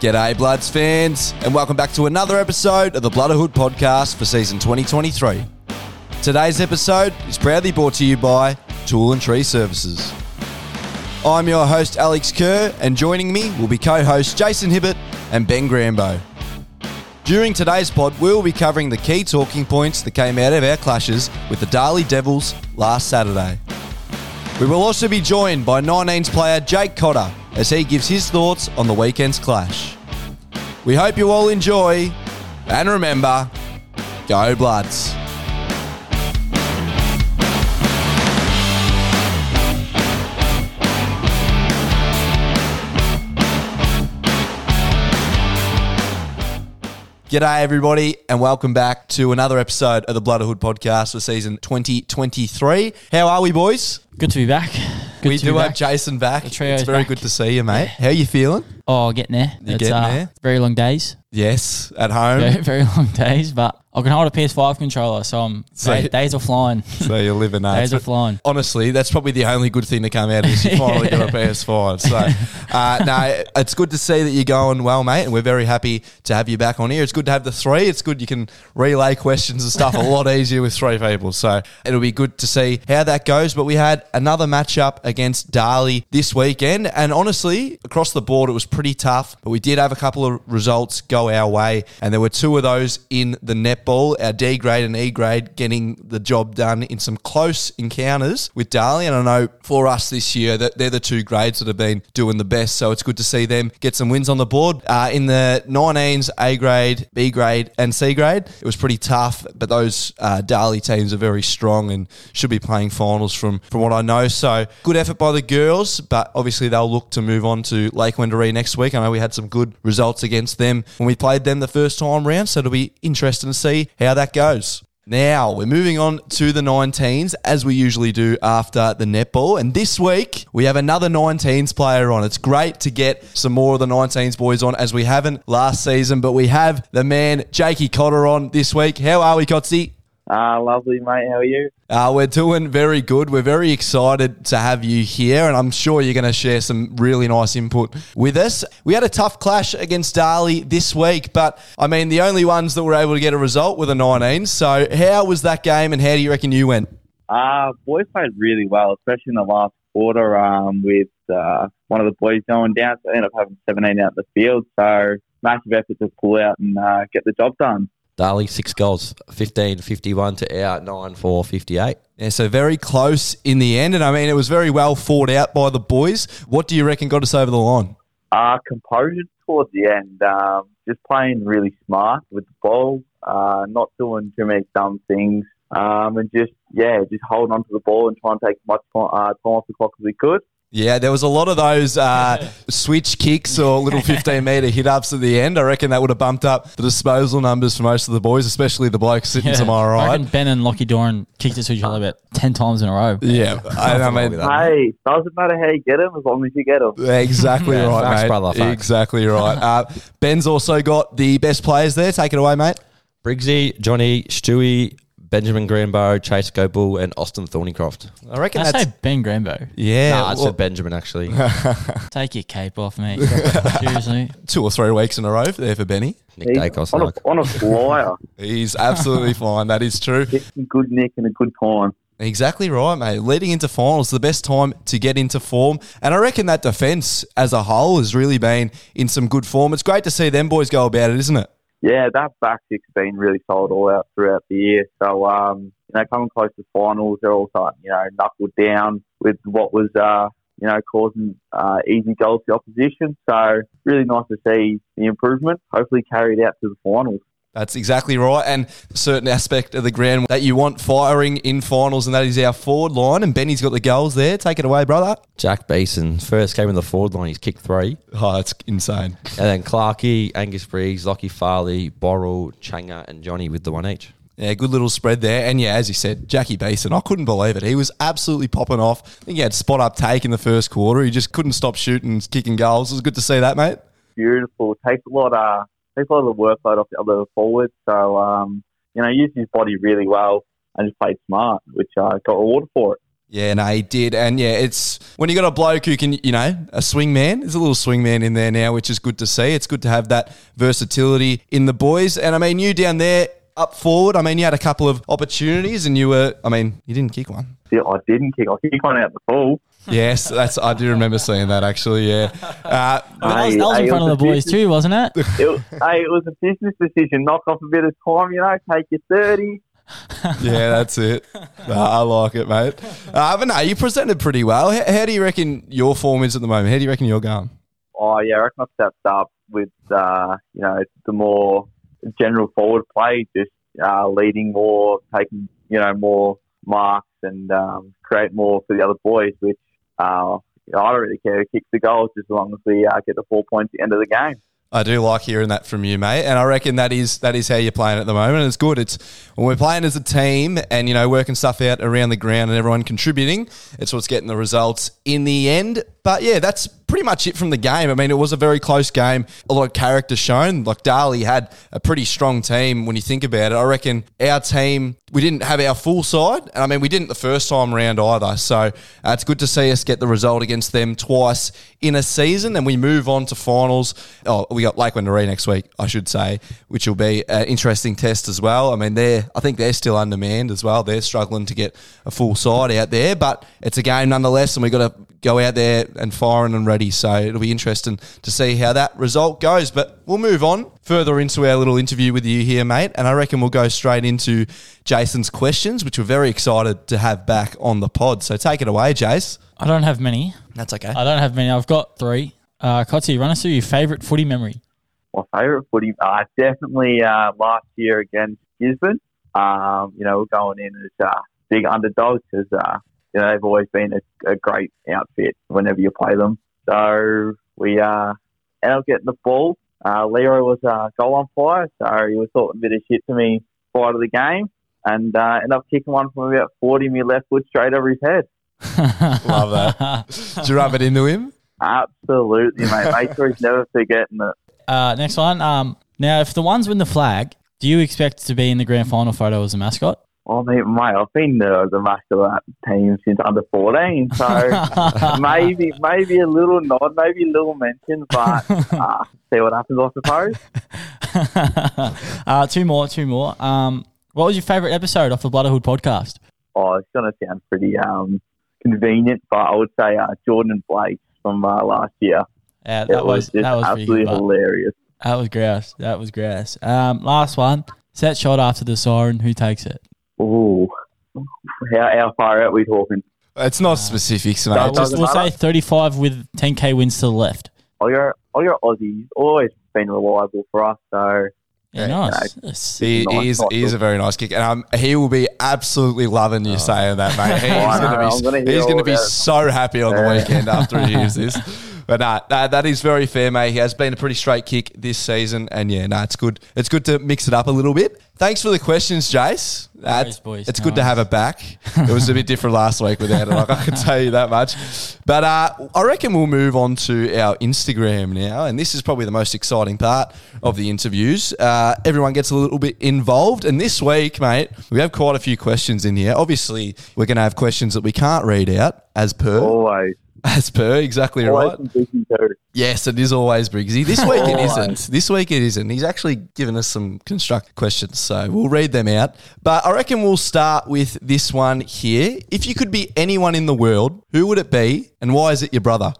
G'day, Bloods fans, and welcome back to another episode of the Blooderhood podcast for season 2023. Today's episode is proudly brought to you by Tool and Tree Services. I'm your host, Alex Kerr, and joining me will be co hosts Jason Hibbert and Ben Grambo. During today's pod, we'll be covering the key talking points that came out of our clashes with the Darley Devils last Saturday. We will also be joined by 19s player Jake Cotter as he gives his thoughts on the weekend's clash. We hope you all enjoy, and remember, go Bloods. G'day, everybody, and welcome back to another episode of the Blooderhood podcast for season 2023. How are we, boys? Good to be back. Good we do have back. Jason back. It's very back. good to see you, mate. How are you feeling? Oh, getting there. You're it's, getting uh, there? Very long days. Yes, at home. Very, very long days, but I can hold a PS5 controller, so I'm So- day- days are flying. So you're living days are flying. Honestly, that's probably the only good thing to come out of this. You finally got a PS5. So, uh, no, it's good to see that you're going well, mate, and we're very happy to have you back on here. It's good to have the three. It's good you can relay questions and stuff a lot easier with three people. So it'll be good to see how that goes. But we had another matchup against Darley this weekend, and honestly, across the board, it was pretty tough. But we did have a couple of results go our way, and there were two of those in the netball. Our D grade and E grade getting the job done in some close encounters with Darley. And I know for us this year that they're the two grades that have been doing the best. So it's good to see them get some wins on the board. Uh, in the 19s, A grade, B grade, and C grade, it was pretty tough. But those uh, Darley teams are very strong and should be playing finals from, from what I know. So good effort by the girls, but obviously they'll look to move on to Lake Wendouree next week. I know we had some good results against them when we played them the first time round. So it'll be interesting to see how that goes. Now we're moving on to the 19s as we usually do after the netball. And this week we have another 19s player on. It's great to get some more of the 19s boys on as we haven't last season, but we have the man Jakey Cotter on this week. How are we, Cotsy? Ah, lovely, mate. How are you? Uh, we're doing very good. We're very excited to have you here, and I'm sure you're going to share some really nice input with us. We had a tough clash against Darley this week, but I mean, the only ones that were able to get a result were the 19s. So, how was that game, and how do you reckon you went? Uh, boys played really well, especially in the last quarter um, with uh, one of the boys going down. So, I ended up having 17 out the field. So, massive effort to pull out and uh, get the job done. Darley, six goals, 15 51 to out, 9 4 58. Yeah, so very close in the end, and I mean, it was very well fought out by the boys. What do you reckon got us over the line? Uh, composure towards the end, um, just playing really smart with the ball, uh, not doing too many dumb things, um, and just, yeah, just holding on to the ball and trying to take as much uh, time off the clock as we could. Yeah, there was a lot of those uh, switch kicks or little 15 metre hit ups at the end. I reckon that would have bumped up the disposal numbers for most of the boys, especially the blokes sitting to my I right. reckon Ben and Lockie Doran kicked it to each other about 10 times in a row. Yeah, I, I mean, Hey, doesn't matter how you get them as long as you get them. exactly Yeah, right, facts, mate. brother, facts. Exactly right. Uh, Ben's also got the best players there. Take it away, mate. Briggsy, Johnny, Stewie, Benjamin Grambo, Chase Gobull, and Austin Thornycroft. I reckon I that's say Ben Grambo. yeah. Nah, I well, said Benjamin actually. Take your cape off, mate. Seriously. two or three weeks in a row there for Benny. Nick He's Dacos. on, like. a, on a flyer. He's absolutely fine. That is true. Getting good nick and a good time. Exactly right, mate. Leading into finals, the best time to get into form. And I reckon that defence as a whole has really been in some good form. It's great to see them boys go about it, isn't it? Yeah, that back six been really solid all out throughout the year. So, um, you know, coming close to finals, they're all starting, you know, knuckled down with what was, uh, you know, causing uh, easy goals to the opposition. So, really nice to see the improvement. Hopefully, carried out to the finals. That's exactly right. And a certain aspect of the ground that you want firing in finals, and that is our forward line. And Benny's got the goals there. Take it away, brother. Jack Beeson, first came in the forward line, he's kicked three. Oh, that's insane. And then Clarkey, Angus Briggs, Lockie Farley, Borrell, Changa, and Johnny with the one each. Yeah, good little spread there. And yeah, as you said, Jackie Beeson, I couldn't believe it. He was absolutely popping off. I think he had spot up take in the first quarter. He just couldn't stop shooting, kicking goals. It was good to see that, mate. Beautiful. Takes a lot, uh, takes a lot of the workload off the other forwards. So, um, you know, used his body really well and just played smart, which uh, got rewarded for it. Yeah, no, he did. And yeah, it's when you got a bloke who can, you know, a swing man. There's a little swing man in there now, which is good to see. It's good to have that versatility in the boys. And I mean, you down there up forward, I mean, you had a couple of opportunities and you were, I mean, you didn't kick one. Yeah, I didn't kick. I kicked one out the pool. Yes, that's I do remember seeing that actually. Yeah, uh, But that was, that was Hey, in front of the boys business- too, wasn't it? It, was- hey, it was a business decision. Knock off a bit of time, you know, take your 30. yeah, that's it. I like it, mate. Uh, but no, you presented pretty well. How, how do you reckon your form is at the moment? How do you reckon you're going? Oh, yeah, I reckon I've stepped up with, uh, you know, the more general forward play, just uh, leading more, taking, you know, more marks and um, create more for the other boys, which uh, I don't really care who kicks the goals, just as long as we uh, get the four points at the end of the game. I do like hearing that from you, mate, and I reckon that is that is how you're playing at the moment. It's good. It's when we're playing as a team and you know working stuff out around the ground and everyone contributing. It's what's getting the results in the end. But yeah, that's pretty much it from the game. I mean, it was a very close game. A lot of character shown. Like Darley had a pretty strong team when you think about it. I reckon our team we didn't have our full side, and I mean we didn't the first time round either. So uh, it's good to see us get the result against them twice in a season, and we move on to finals. Oh, we got Lake Wendouree next week, I should say, which will be an interesting test as well. I mean, they're I think they're still undermanned as well. They're struggling to get a full side out there, but it's a game nonetheless, and we've got to go out there and firing and ready. So it'll be interesting to see how that result goes. But we'll move on further into our little interview with you here, mate. And I reckon we'll go straight into Jason's questions, which we're very excited to have back on the pod. So take it away, Jace. I don't have many. That's okay. I don't have many. I've got three. Uh, Kotzi, run us through your favourite footy memory. my favourite footy, uh, definitely uh, last year against Gisborne. Um, you know, we're going in as uh, big underdogs because uh, you know they've always been a, a great outfit whenever you play them. So we uh, ended up getting the ball. Uh, Leroy was uh, goal on fire, so he was talking a bit of shit to me prior to the game, and uh, ended up kicking one from about forty me left foot straight over his head. Love that. Did you rub it into him? Absolutely, mate. Make sure he's never forgetting it. Uh, next one. Um, now, if the ones win the flag, do you expect to be in the grand final photo as a mascot? I mean, mate, I've been the, the master of that team since under 14, so maybe maybe a little nod, maybe a little mention, but uh, see what happens, I suppose. uh, two more, two more. Um, what was your favourite episode of the Blooderhood podcast? Oh, it's going to sound pretty um, convenient, but I would say uh, Jordan and Blake from uh, last year. Yeah, It that was, was, that was absolutely good. hilarious. That was grouse. That was grouse. Um, last one. Set shot after the siren. Who takes it? Ooh, how, how far out are we talking? It's not specifics, mate. That Just, doesn't we'll matter. say 35 with 10k wins to the left. All your, all your Aussies always been reliable for us, so Yeah, Yeah, nice. Yes. he, Nice, he is, nice he is a very nice kick, and um, he will be absolutely loving you saying that, mate. He's I know, going I'm to gonna be, hear he's going to be about it. so happy on the Yeah. weekend after he hears this. But nah, nah, that is very fair, mate. He has been a pretty straight kick this season, and yeah, nah, it's good. It's good to mix it up a little bit. Thanks for the questions, Jace. Uh, worries, it's- boys. It's No good to have it back. It was a bit different last week without it. Like, I can tell you that much. But uh, I reckon we'll move on to our Instagram now, and this is probably the most exciting part of the interviews. Uh, everyone gets a little bit involved, and this week, mate, we have quite a few questions in here. Obviously, we're going to have questions that we can't read out as per, always, as per, exactly always right. some busy too. Yes, it is always Briggsy. This week it Always. isn't. This week it isn't. He's actually given us some constructive questions, so we'll read them out. But I reckon we'll start with this one here. If you could be anyone in the world, who would it be, and why is it your brother?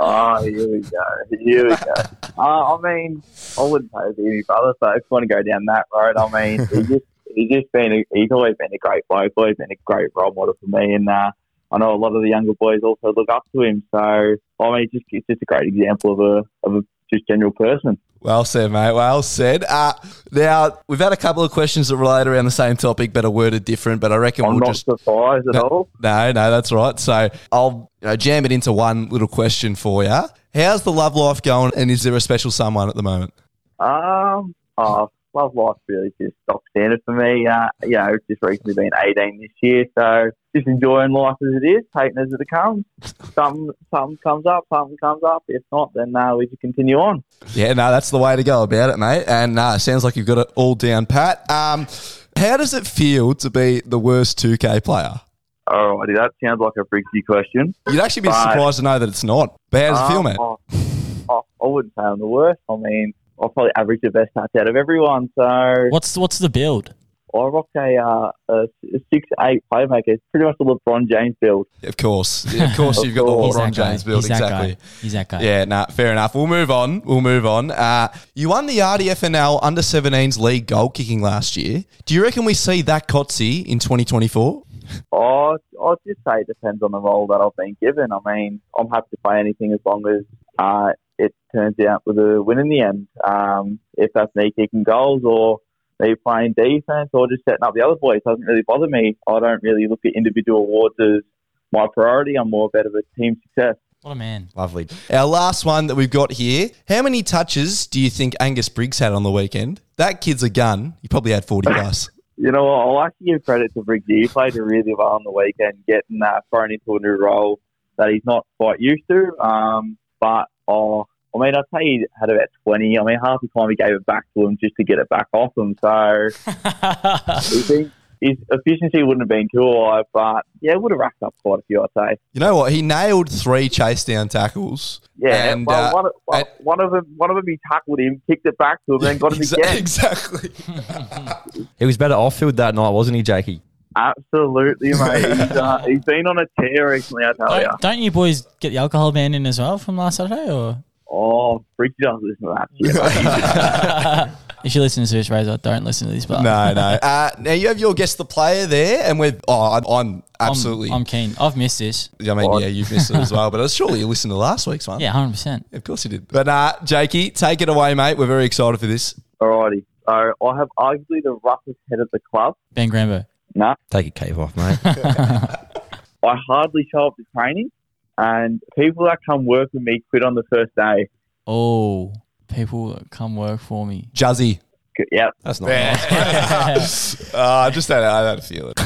Oh, here we go. Here we go. Uh, I mean, I wouldn't say it's my brother, so if you want to go down that road, I mean, he's just he's just been a, he's always been a great bloke, always been a great role model for me, and uh, I know a lot of the younger boys also look up to him. So I mean, it's just it's just a great example of a of a just general person. Well said, mate. Well said. Uh, now we've had a couple of questions that relate around the same topic, but are worded different. But I reckon I'm we'll not just surprised at No. all. no, no, that's right. So I'll you know, jam it into one little question for you. How's the love life going, and is there a special someone at the moment? Um, oh, love life really just stock standard for me. Uh, you know, just recently been 18 this year, so just enjoying life as it is, taking it as it comes. Something, something comes up, something comes up. If not, then uh, we just continue on. Yeah, no, that's the way to go about it, mate. And uh, sounds like you've got it all down pat. Um, how does it feel to be the worst 2K player? Alrighty, that sounds like a freaky question. You'd actually be Right. surprised to know that it's not. But how does it feel, Um, mate? oh, oh, I wouldn't say I'm the worst. I mean, I'll probably average the best touch out of everyone. So What's what's the build? I rock a, uh, a six eight playmaker. It's pretty much the LeBron James build. Of course. Yeah, of course, you've got the He's LeBron that. James build. He's that Exactly. guy. He's that guy. Yeah, nah, fair enough. We'll move on. We'll move on. Uh, you won the RDFNL Under 17s League goal kicking last year. Do you reckon we see that Cotsy in 2024? Oh, I'd just say it depends on the role that I've been given. I mean, I'm happy to play anything as long as uh, it turns out with a win in the end. Um, if that's me kicking goals or me playing defense or just setting up the other boys, doesn't really bother me. I don't really look at individual awards as my priority. I'm more about a team success. What a man. Lovely. Our last one that we've got here. How many touches do you think Angus Briggs had on the weekend? That kid's a gun. He probably had 40 plus. You know, what? I like to give credit to Briggsy. He played really well on the weekend, getting uh, thrown into a new role that he's not quite used to. Um, but oh, I mean, I'd say he had about 20. I mean, half the time he gave it back to him just to get it back off him. So he his efficiency wouldn't have been too high, but yeah, would have racked up quite a few, I'd say. You know what? He nailed three chase down tackles. Yeah, And, well, uh, one, of- well, and- one of them, one of them, he tackled him, kicked it back to him, then got him Exa- again. Exactly. He was better off field that night, wasn't he, Jakey? Absolutely, mate. He's, uh, he's been on a tear recently, I tell you. don't, don't you boys get the alcohol ban in as well from last Saturday? Or Oh, Briggsy doesn't listen to that shit. mate. if you listen to this, Razor, don't listen to this. But no, no. Uh, now you have your guest, the player there, and we're. Oh, I'm, I'm I'm- absolutely. I'm, keen. I've missed this. I mean, yeah, you've missed it as well, but surely you listened to last week's one. Yeah, hundred percent. Of course you did. But uh, Jakey, take it away, mate. We're very excited for this. Alrighty. So I have arguably the roughest head of the club. Ben Grambo. Nah, Take a cave off, mate. I hardly show up to training, and people that come work with me quit on the first day. Oh, people that come work for me. Juzzy. Yep. That's not nice. uh, just had, I had to feel it.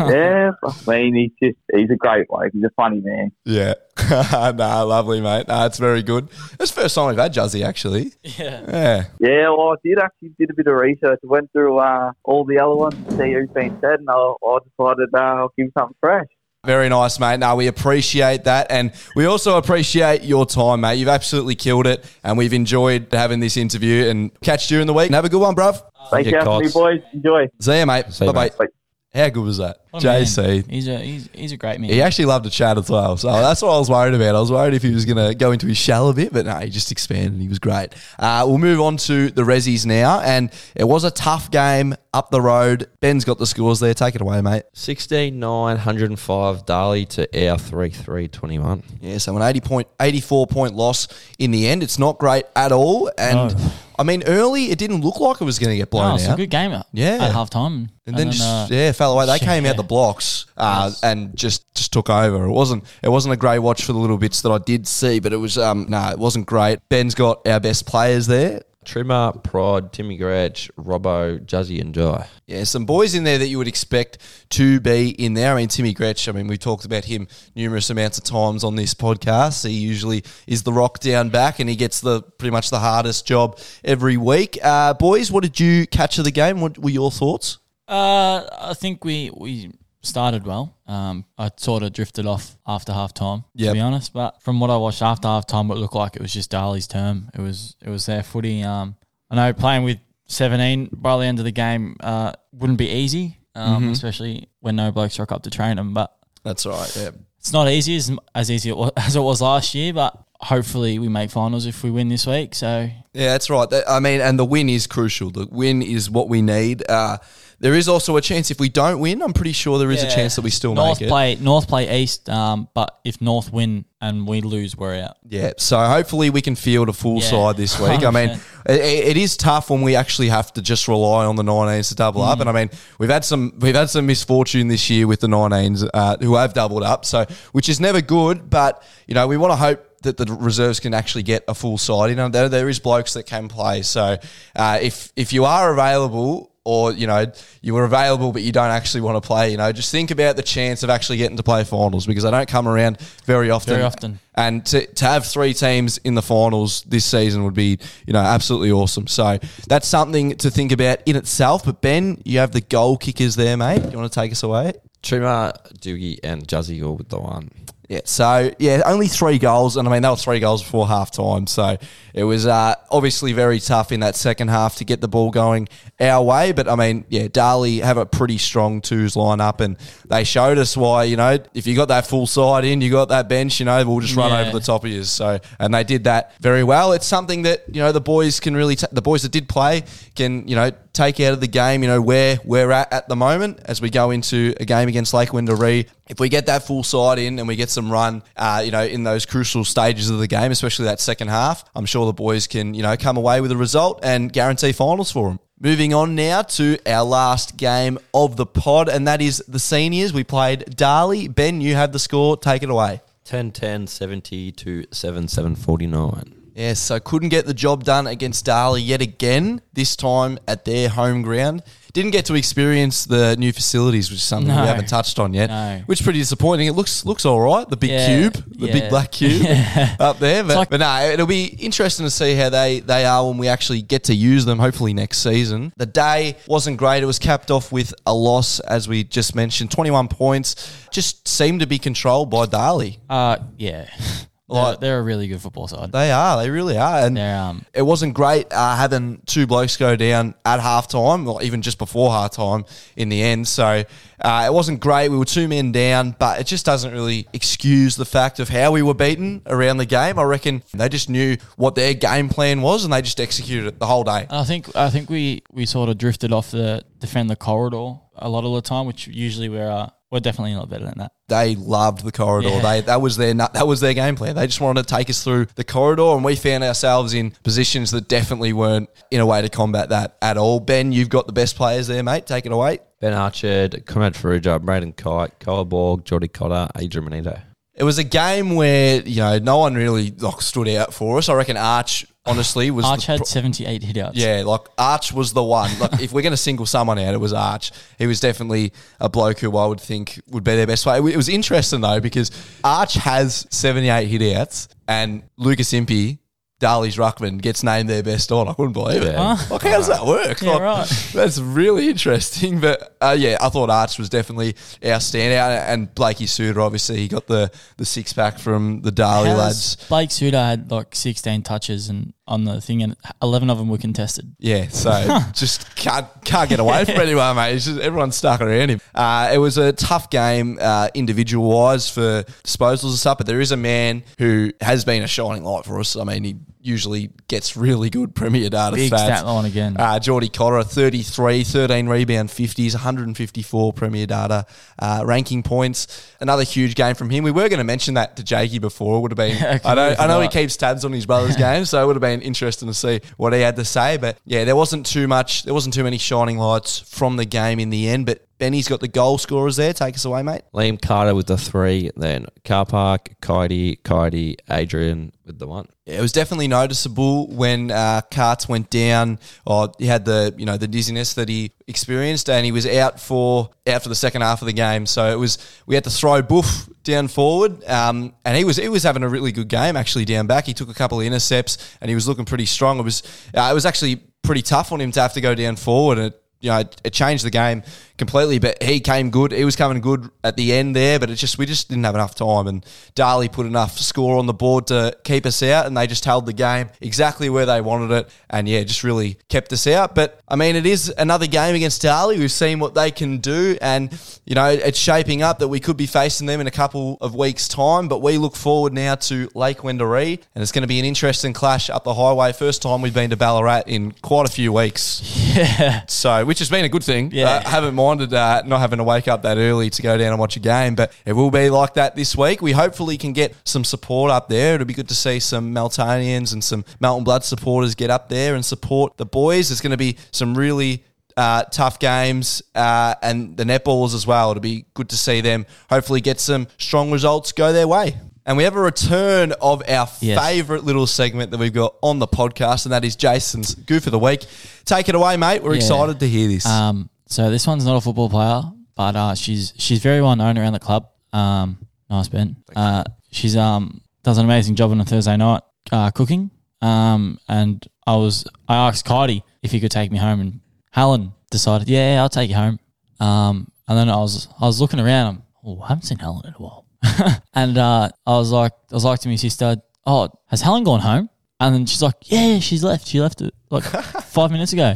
yeah, I mean, he's just, he's a great bloke. He's a funny man. yeah. nah, lovely, mate. Nah, it's very good. It's the first time we've had Juzzy, actually. yeah. Yeah. Yeah, well, I did actually did a bit of research. I went through uh, all the other ones to see who's been said, and I, I decided uh, I'll give something fresh. Very nice, mate. Now we appreciate that. And we also appreciate your time, mate. You've absolutely killed it. And we've enjoyed having this interview. And catch you during the week. And have a good one, bruv. Thank you, you, for me, Cots. boys. Enjoy. See you, mate. See you, Bye-bye. mate. Bye. How good was that? What a man. JC. He's a he's, he's a great man. He actually loved to chat as well. So that's what I was worried about. I was worried if he was going to go into his shell a bit, but no, he just expanded. He was great. Uh, we'll move on to the Rezzies now. And it was a tough game up the road. Ben's got the scores there. Take it away, mate. 16 9, 105 Darley to our 3 3 21. Yeah, so an 80 point, 84 point loss in the end. It's not great at all. And No. I mean, early it didn't look like it was going to get blown Oh, it's a out. good game. Yeah. At half time. and then, just uh, yeah, fell away. They came out the blocks uh, and just just took over. It wasn't it wasn't a great watch for the little bits that I did see, but it was um no, it wasn't great. Ben's got our best players there. Trimmer, Prod, Timmy Gretch, Robbo, Juzzy, and Jai. Yeah, some boys in there that you would expect to be in there. I mean, Timmy Gretch, I mean, we talked about him numerous amounts of times on this podcast. He usually is the rock down back and he gets the pretty much the hardest job every week. Uh, boys, what did you catch of the game? What were your thoughts? Uh, I think we we started well. Um, I sort of drifted off after half time, Yep. to be honest. But from what I watched after half time, it looked like it was just Darley's term. It was it was their footy. Um, I know playing with 17 by the end of the game uh, wouldn't be easy, um, Mm-hmm. especially when no blokes rock up to train them. But That's right. Yeah. it's not easy as, as easy as it was last year. But hopefully we make finals if we win this week. So Yeah, that's right. I mean, and the win is crucial. The win is what we need. Uh, there is also a chance if we don't win, I'm pretty sure there is a Yeah. chance that we still North make it. play North play East. Um, but if North win and we lose, we're out. Yeah, so hopefully we can field a full Yeah. side this week. I mean, 100%. it, it is tough when we actually have to just rely on the 19s to double Mm. up. And I mean, we've had some we've had some misfortune this year with the 19s uh, who have doubled up. So which is never good, but you know we want to hope. That the reserves can actually get a full side. You know, there, there is blokes that can play. So, uh, if if you are available, or you know you were available but you don't actually want to play, you know, just think about the chance of actually getting to play finals because they don't come around very often. Very often. And to, to have three teams in the finals this season would be, you know, absolutely awesome. So that's something to think about in itself. But Ben, you have the goal kickers there, mate. You want to take us away? Chuma, Doogie, and Juzzy all with the one. Yeah, so yeah, only three goals, and I mean that was three goals before half time. So it was uh, obviously very tough in that second half to get the ball going our way. But I mean, yeah, Darley have a pretty strong twos lineup, and they showed us why. You know, if you got that full side in, you got that bench. You know, we'll just run Yeah. over the top of you. So and they did that very well. It's something that you know the boys can really, ta- the boys that did play can you know take out of the game. You know where we're at at the moment as we go into a game against Lake Wendouree. If we get that full side in and we get some run, uh, you know, in those crucial stages of the game, especially that second half, I'm sure the boys can, you know, come away with a result and guarantee finals for them. Moving on now to our last game of the pod, and that is the seniors. We played Darley. Ben, you have the score. Take it away. 10 10 70 to 7 7 49. Yes, so couldn't get the job done against Darley yet again, this time at their home ground. Didn't get to experience the new facilities, which is something No. we haven't touched on yet, No. which is pretty disappointing. It looks looks all right, the big Yeah, cube, the big black cube up there. But, like- but no, it'll be interesting to see how they, they are when we actually get to use them, hopefully next season. The day wasn't great. It was capped off with a loss, as we just mentioned, 21 points. Just seemed to be controlled by Darley. Uh, yeah. They're, Like- they're a really good football side. They are, they really are. And um, it wasn't great uh, having two blokes go down at halftime, or even just before halftime in the end. So uh, it wasn't great. We were two men down, but it just doesn't really excuse the fact of how we were beaten around the game. I reckon they just knew what their game plan was and they just executed it the whole day. I think I think we, we sort of drifted off the defend the corridor a lot of the time, which usually we're uh, we're definitely not better than that. They loved the corridor. Yeah. They that was their that was their game plan. They just wanted to take us through the corridor, and we found ourselves in positions that definitely weren't in a way to combat that at all. Ben, you've got the best players there, mate. Take it away. Ben Archer, Conrad Faruja, Braden Kite, Kyle Borg, Jordy Cotter, Adrian Manito. It was a game where you know no one really like stood out for us. I reckon Arch honestly was Arch the had seventy eight hitouts. yeah, like Arch was the one. Like if we're going to single someone out, it was Arch. He was definitely a bloke who I would think would be their best player. It was interesting though because Arch has seventy eight hitouts and Lucas Impey. Darley's Ruckman gets named their best on. I couldn't believe it. Yeah. Like, how does that work? Yeah, Like, right. That's really interesting. But uh, yeah, I thought Arch was definitely our standout. And Blakey Suter, obviously, he got the, the six pack from the Darley lads. Blake Suter had like sixteen touches and on the thing, and eleven of them were contested. Yeah, so just can't can't get away from anyone, mate. It's just everyone's stuck around him. Uh, it was a tough game, uh, individual wise for disposals and stuff. But there is a man who has been a shining light for us. I mean, he usually gets really good Premier data Big stats. stat line again. Uh, Geordie Cotter, 33, 13 rebound 50s, 154 Premier Data uh, ranking points. Another huge game from him. We were going to mention that to Jakey before. It would have been. I I know. I know he keeps tabs on his brother's games, so it would have been interesting to see what he had to say. But yeah, there wasn't too much. There wasn't too many shining lights from the game in the end. But Benny's got the goal scorers there. Take us away, mate. Liam Carter with the three, then Car Park, Coyote, Coyote, Adrian with the one. Yeah, it was definitely noticeable when uh, Carts went down, or he had the you know the dizziness that he experienced, and he was out for out for the second half of the game. So it was we had to throw Boof down forward, um, and he was he was having a really good game actually down back. He took a couple of intercepts, and he was looking pretty strong. It was uh, it was actually pretty tough on him to have to go down forward, and it, you know it, it changed the game completely. But he came good. He was coming good at the end there, but it just we just didn't have enough time. And Darley put enough score on the board to keep us out, and they just held the game exactly where they wanted it. And yeah, just really kept us out. But I mean, it is another game against Darley. We've seen what they can do, and you know it's shaping up that we could be facing them in a couple of weeks' time. But we look forward now to Lake Wendouree, and it's going to be an interesting clash up the highway. First time we've been to Ballarat in quite a few weeks. Yeah. So, which has been a good thing. Yeah. Uh, I haven't minded uh, not having to wake up that early to go down and watch a game, but it will be like that this week. We hopefully can get some support up there. It'll be good to see some Meltonians and some Melton Blood supporters get up there and support the boys. There's going to be some really uh, tough games uh, and the netballs as well. It'll be good to see them hopefully get some strong results go their way. And we have a return of our Yes. favourite little segment that we've got on the podcast, and that is Jason's Goof of the Week. Take it away, mate. We're Yeah. excited to hear this. Um, so this one's not a football player, but uh, she's she's very well known around the club. Um, nice Ben. Uh, she's um does an amazing job on a Thursday night uh, cooking. Um, and I was I asked Kylie if he could take me home, and Helen decided, yeah, I'll take you home. Um, And then I was I was looking around. I'm, oh, I haven't seen Helen in a while. and uh, I was like, I was like to my sister, oh, has Helen gone home? And then she's like, yeah, she's left. She left it like five minutes ago.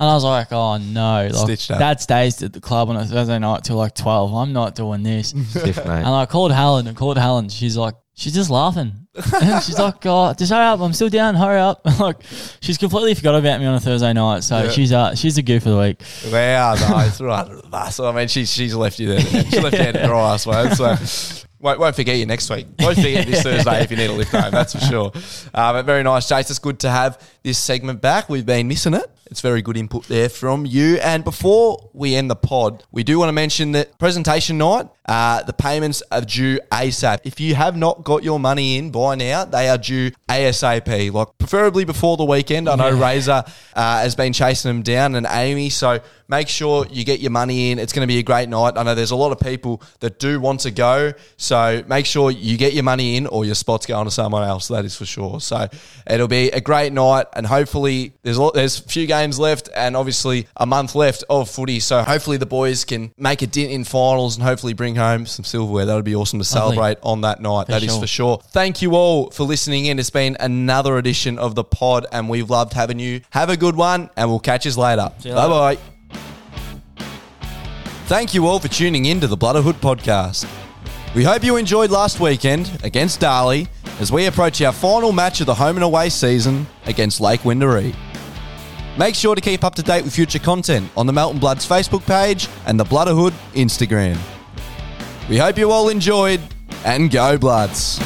And I was like, oh no, like, Stitched up. Dad stays at the club on a Thursday night till like twelve. I'm not doing this. Stiff, mate. And I called Helen and called Helen. She's like, she's just laughing. And she's like, oh, just hurry up. I'm still down. Hurry up. like, she's completely forgot about me on a Thursday night. So Yeah. she's uh, she's a goof of the week. Wow, no, it's right under the bus. I mean, she's she's left you there. She left you out to dry, I suppose. So won't, won't forget you next week. Won't forget this Thursday if you need a lift home. That's for sure. Uh, but very nice, Jace. It's good to have this segment back. We've been missing it. It's very good input there from you. And before we end the pod, we do want to mention that presentation night, uh, the payments are due ASAP. If you have not got your money in by now, they are due ASAP, like preferably before the weekend. I know Razor uh, has been chasing them down and Amy. So make sure you get your money in. It's going to be a great night. I know there's a lot of people that do want to go. So make sure you get your money in or your spot's going to someone else. That is for sure. So it'll be a great night. And hopefully there's a lot, there's a few games left and obviously a month left of footy. So hopefully the boys can make a dent in finals and hopefully bring home some silverware. That would be awesome to Lovely. celebrate on that night. For That is sure. for sure. Thank you all for listening in. It's been another edition of the pod and we've loved having you. Have a good one and we'll catch you later. Bye bye. Thank you all for tuning in to the Blooderhood podcast. We hope you enjoyed last weekend against Darley as we approach our final match of the home and away season against Lake Wendouree. Make sure to keep up to date with future content on the Melton Bloods Facebook page and the Blooderhood Instagram. We hope you all enjoyed and go Bloods.